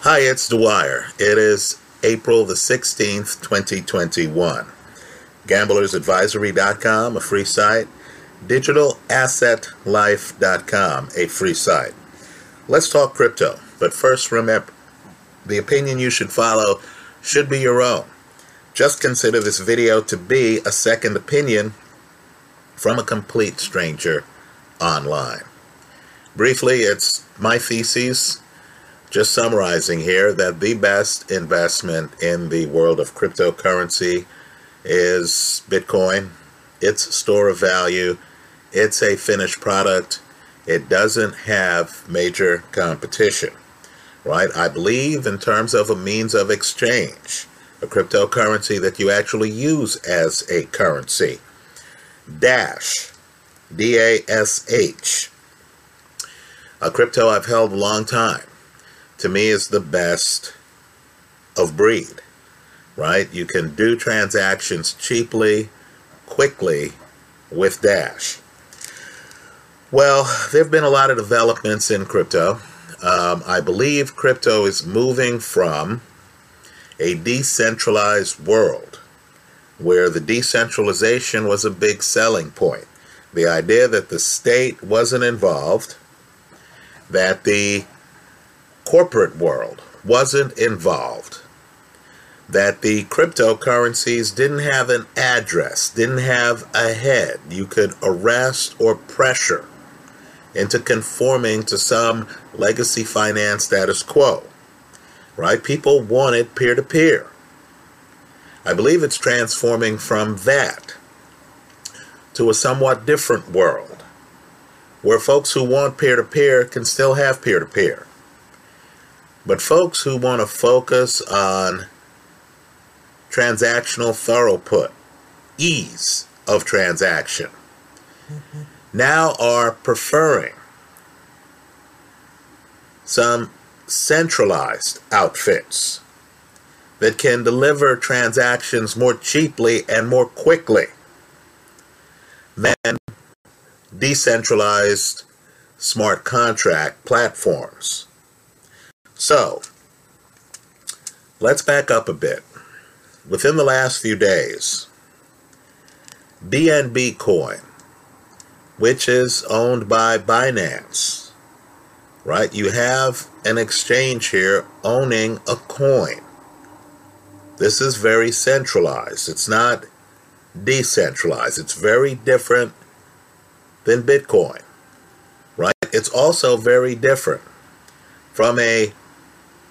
Hi, it's Dwyer. It is April the 16th, 2021. GamblersAdvisory.com, a free site. DigitalAssetLife.com, a free site. Let's talk crypto. But first, remember the opinion you should follow should be your own. Just consider this video to be a second opinion from a complete stranger online. Briefly, it's my theses, just summarizing here, that the best investment in the world of cryptocurrency is Bitcoin. It's store of value. It's a finished product. It doesn't have major competition, right? I believe in terms of a means of exchange, a cryptocurrency that you actually use as a currency. Dash, D A S H, a crypto I've held a long time. To me, is the best of breed, right? You can do transactions cheaply, quickly with Dash. Well, there have been a lot of developments in crypto. Um, I believe crypto is moving from a decentralized world where the decentralization was a big selling point. The idea that the state wasn't involved that the corporate world wasn't involved, that the cryptocurrencies didn't have an address, didn't have a head you could arrest or pressure into conforming to some legacy finance status quo. Right? People wanted peer to peer. I believe it's transforming from that to a somewhat different world where folks who want peer to peer can still have peer to peer. But folks who want to focus on transactional throughput, ease of transaction, mm-hmm. now are preferring some centralized outfits that can deliver transactions more cheaply and more quickly than decentralized smart contract platforms. So, let's back up a bit. Within the last few days, BNB Coin, which is owned by Binance, right? You have an exchange here owning a coin. This is very centralized. It's not decentralized. It's very different than Bitcoin, right? It's also very different from a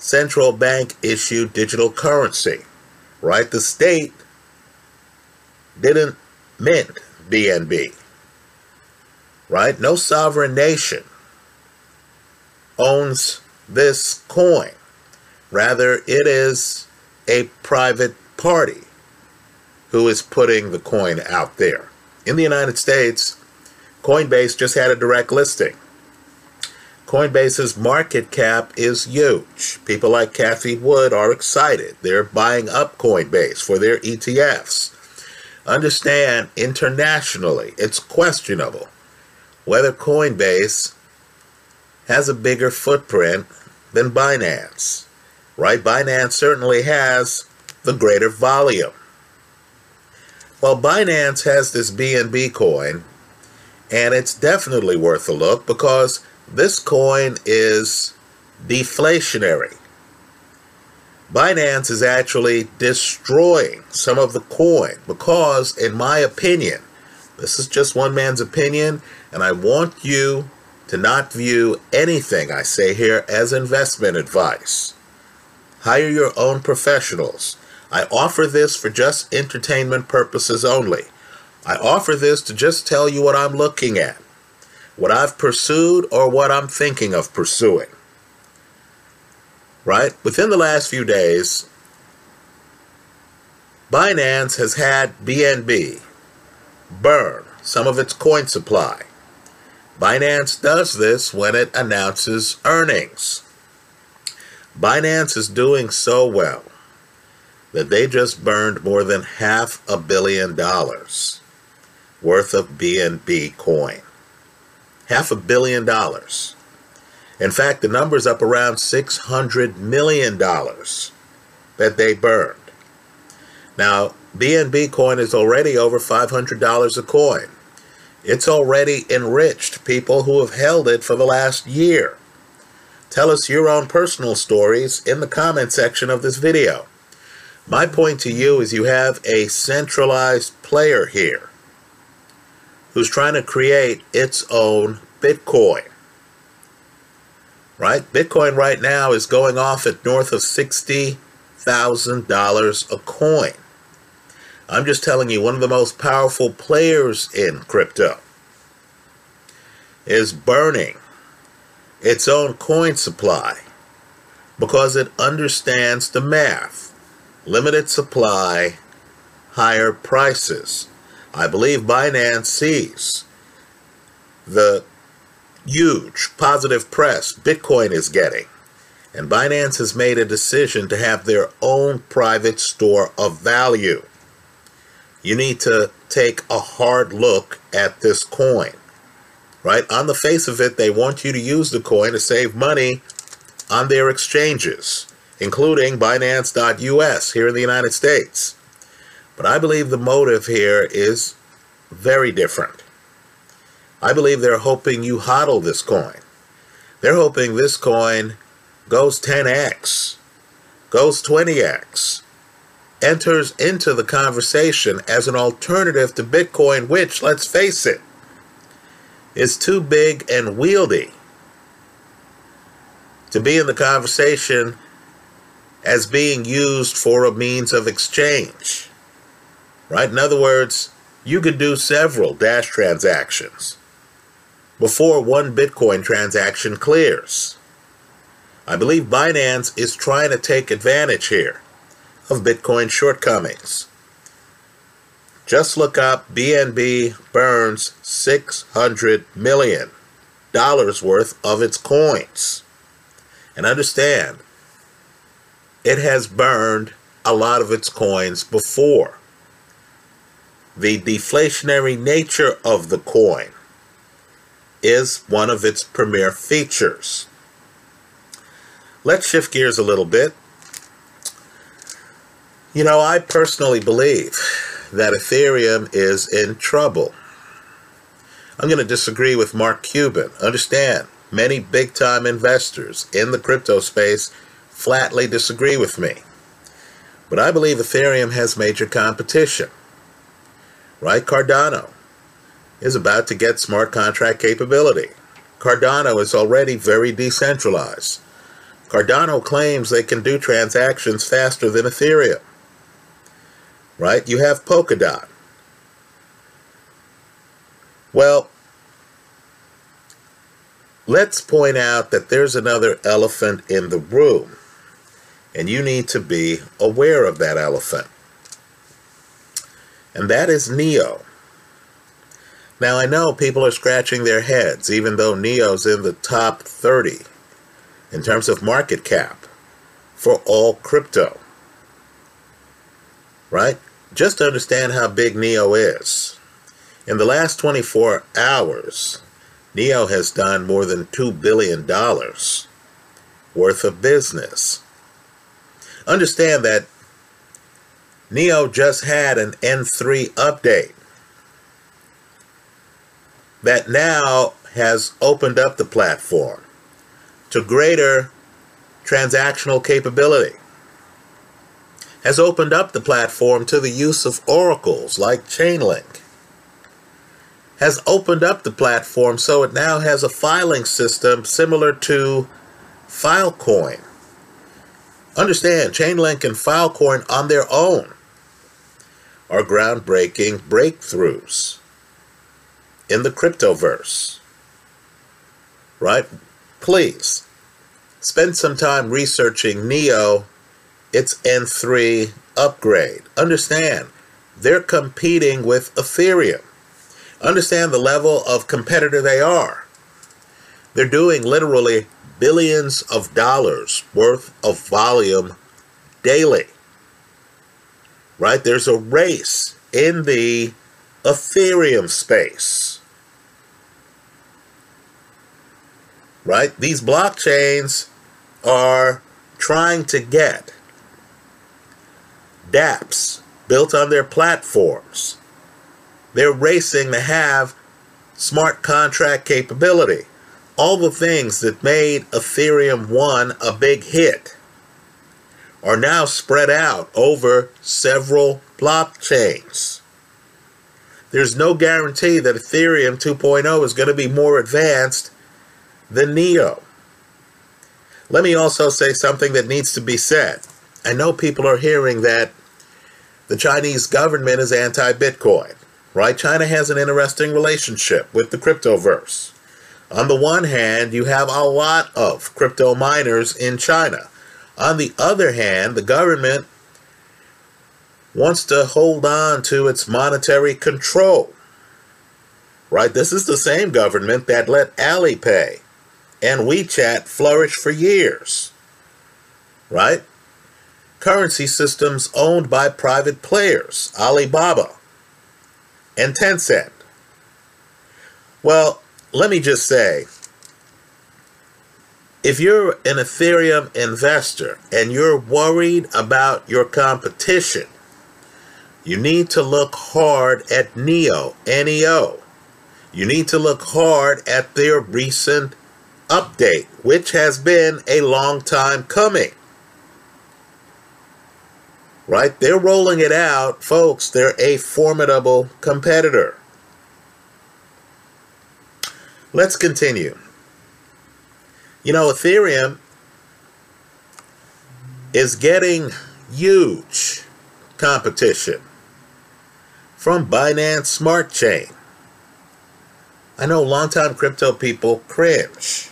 central bank issued digital currency, right? The state didn't mint BNB, right? No sovereign nation owns this coin. Rather, it is a private party who is putting the coin out there. In the United States, Coinbase just had a direct listing. Coinbase's market cap is huge. People like Cathie Wood are excited. They're buying up Coinbase for their ETFs. Understand, internationally, it's questionable whether Coinbase has a bigger footprint than Binance. Right? Binance certainly has the greater volume. Well, Binance has this BNB coin and it's definitely worth a look because this coin is deflationary. Binance is actually destroying some of the coin because, in my opinion, this is just one man's opinion, and I want you to not view anything I say here as investment advice. Hire your own professionals. I offer this for just entertainment purposes only. I offer this to just tell you what I'm looking at, what I've pursued, or what I'm thinking of pursuing. Right? Within the last few days, Binance has had BNB burn some of its coin supply. Binance does this when it announces earnings. Binance is doing so well that they just burned more than half a billion dollars worth of BNB coin. Half a billion dollars. In fact, the number's up around $600 million that they burned. Now, BNB coin is already over $500 a coin. It's already enriched people who have held it for the last year. Tell us your own personal stories in the comment section of this video. My point to you is you have a centralized player here who's trying to create its own Bitcoin. Right? Bitcoin right now is going off at north of $60,000 a coin. I'm just telling you, one of the most powerful players in crypto is burning its own coin supply because it understands the math. Limited supply, higher prices. I believe Binance sees the huge positive press Bitcoin is getting. And Binance has made a decision to have their own private store of value you need to take a hard look at this coin. Right? On the face of it, they want you to use the coin to save money on their exchanges, including Binance.us here in the United States. But I believe the motive here is very different. I believe they're hoping you hodl this coin. They're hoping this coin goes 10x, goes 20x, enters into the conversation as an alternative to Bitcoin, which, let's face it, is too big and wieldy to be in the conversation as being used for a means of exchange. Right? In other words, you could do several Dash transactions before one Bitcoin transaction clears. I believe Binance is trying to take advantage here of Bitcoin shortcomings. Just look up BNB burns $600 million worth of its coins. And understand, it has burned a lot of its coins before. The deflationary nature of the coin is one of its premier features. Let's shift gears a little bit you know, I personally believe that Ethereum is in trouble. I'm going to disagree with Mark Cuban. Understand, many big time investors in the crypto space flatly disagree with me. But I believe Ethereum has major competition. Right? Cardano is about to get smart contract capability. Cardano is already very decentralized. Cardano claims they can do transactions faster than Ethereum right? You have Polkadot. Well, let's point out that there's another elephant in the room, and you need to be aware of that elephant. And that is NEO. Now, I know people are scratching their heads, even though NEO's in the top 30 in terms of market cap for all crypto. Right? just to understand how big NEO is. In the last 24 hours, NEO has done more than $2 billion worth of business. Understand that NEO just had an N3 update that now has opened up the platform to greater transactional capability has opened up the platform to the use of oracles like Chainlink. Has opened up the platform so it now has a filing system similar to Filecoin. Understand, Chainlink and Filecoin on their own are groundbreaking breakthroughs in the cryptoverse. Right? Please spend some time researching NEO its N3 upgrade. Understand, they're competing with Ethereum. Understand the level of competitor they are. They're doing literally billions of dollars worth of volume daily. Right? There's a race in the Ethereum space. right? These blockchains are trying to get dApps built on their platforms. They're racing to have smart contract capability. All the things that made Ethereum 1 a big hit are now spread out over several blockchains. There's no guarantee that Ethereum 2.0 is going to be more advanced than NEO. Let me also say something that needs to be said. I know people are hearing that the Chinese government is anti Bitcoin, right? China has an interesting relationship with the cryptoverse. On the one hand, you have a lot of crypto miners in China. On the other hand, the government wants to hold on to its monetary control. Right? This is the same government that let Alipay and WeChat flourish for years. Right? Currency systems owned by private players, Alibaba and Tencent. Well, let me just say if you're an Ethereum investor and you're worried about your competition, you need to look hard at NEO, NEO. You need to look hard at their recent update, which has been a long time coming. Right? They're rolling it out. Folks, they're a formidable competitor. Let's continue. You know, Ethereum is getting huge competition from Binance Smart Chain. I know longtime crypto people cringe,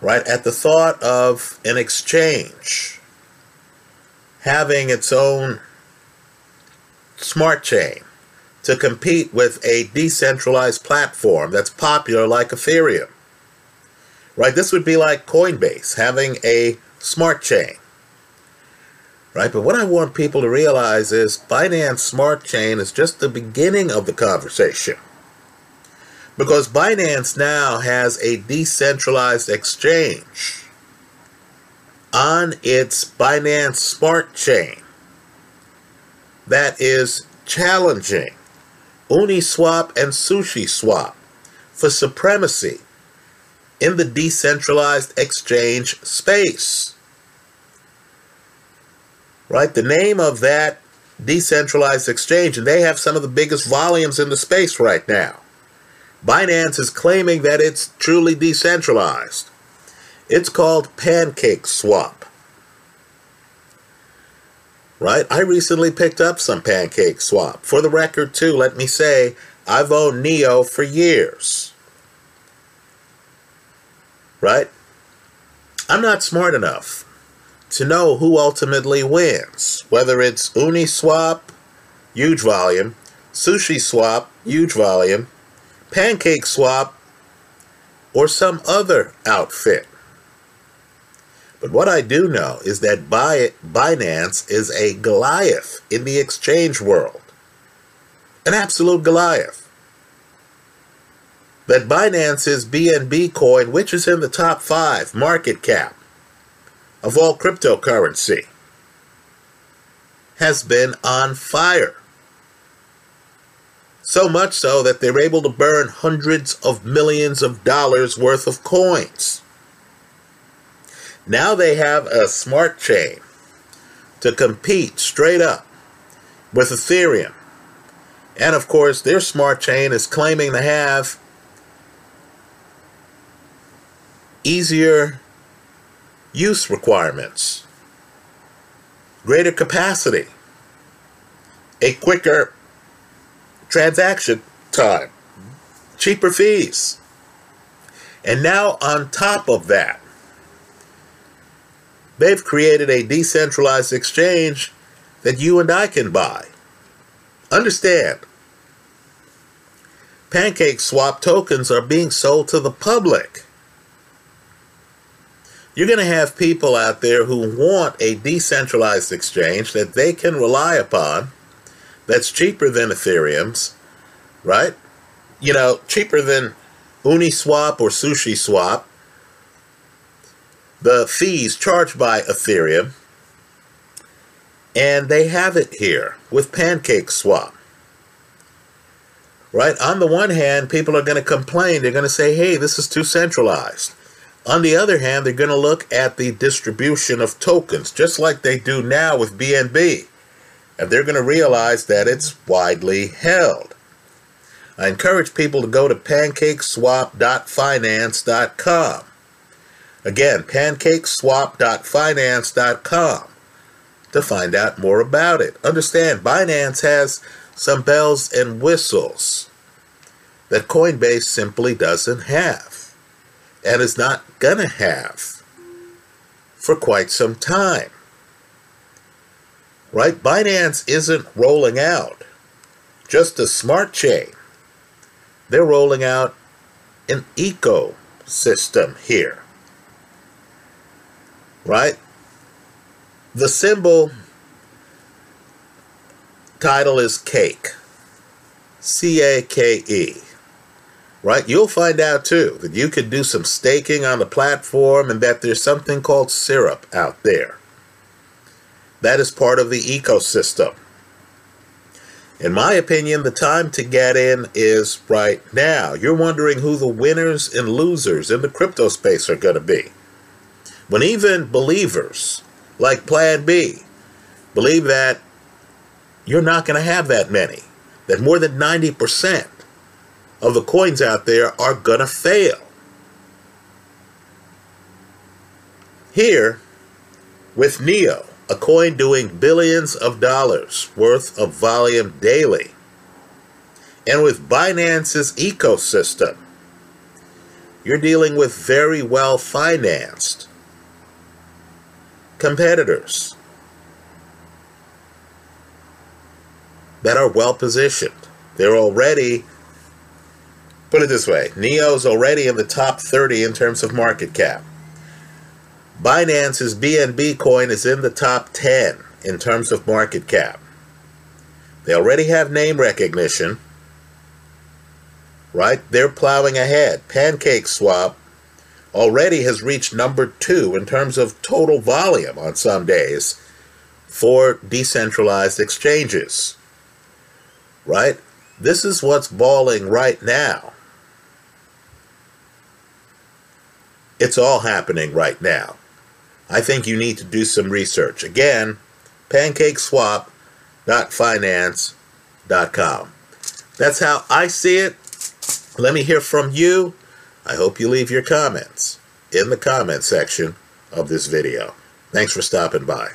right, at the thought of an exchange having its own smart chain to compete with a decentralized platform that's popular like Ethereum right? This would be like Coinbase having a smart chain, right? But what I want people to realize is Binance Smart Chain is just the beginning of the conversation. Because Binance now has a decentralized exchange on its Binance Smart Chain that is challenging Uniswap and SushiSwap for supremacy in the decentralized exchange space. Right? The name of that decentralized exchange, and they have some of the biggest volumes in the space right now. Binance is claiming that it's truly decentralized. It's called Pancake Swap. Right? I recently picked up some Pancake Swap. For the record, too, let me say, I've owned NEO for years right? I'm not smart enough to know who ultimately wins, whether it's Uniswap, huge volume, Sushi Swap, huge volume, Pancake Swap, or some other outfit. But what I do know is that Binance is a Goliath in the exchange world. An absolute Goliath that Binance's BNB coin, which is in the top five market cap of all cryptocurrency, has been on fire. So much so that they're able to burn hundreds of millions of dollars worth of coins. Now they have a smart chain to compete straight up with Ethereum. And of course, their smart chain is claiming to have easier use requirements, greater capacity, a quicker transaction time, cheaper fees. And now, on top of that, they've created a decentralized exchange that you and I can buy. Understand, Pancake Swap tokens are being sold to the public. You're going to have people out there who want a decentralized exchange that they can rely upon that's cheaper than Ethereum's, right? You know, cheaper than Uniswap or SushiSwap, the fees charged by Ethereum, and they have it here with PancakeSwap. Right? On the one hand, people are going to complain. They're going to say, hey, this is too centralized. On the other hand, they're going to look at the distribution of tokens, just like they do now with BNB. And they're going to realize that it's widely held. I encourage people to go to pancakeswap.finance.com. Again, pancakeswap.finance.com to find out more about it. Understand, Binance has some bells and whistles that Coinbase simply doesn't have and is not going to have for quite some time. Right? Binance isn't rolling out just a smart chain. They're rolling out an ecosystem here. Right? The symbol title is Cake. C A K E. Right? You'll find out too that you could do some staking on the platform and that there's something called syrup out there. That is part of the ecosystem. In my opinion, the time to get in is right now. You're wondering who the winners and losers in the crypto space are going to be. When even believers like Plan B believe that you're not going to have that many, that more than 90% of the coins out there are going to fail. Here, with NEO, a coin doing billions of dollars worth of volume daily, and with Binance's ecosystem, you're dealing with very well financed competitors that are well positioned. They're already, put it this way, NEO's already in the top 30 in terms of market cap. Binance's BNB coin is in the top 10 in terms of market cap. They already have name recognition, right? They're plowing ahead. PancakeSwap already has reached number two in terms of total volume on some days for decentralized exchanges right? This is what's balling right now. It's all happening right now. I think you need to do some research. Again, pancakeswap.finance.com. That's how I see it. Let me hear from you. I hope you leave your comments in the comment section of this video. Thanks for stopping by.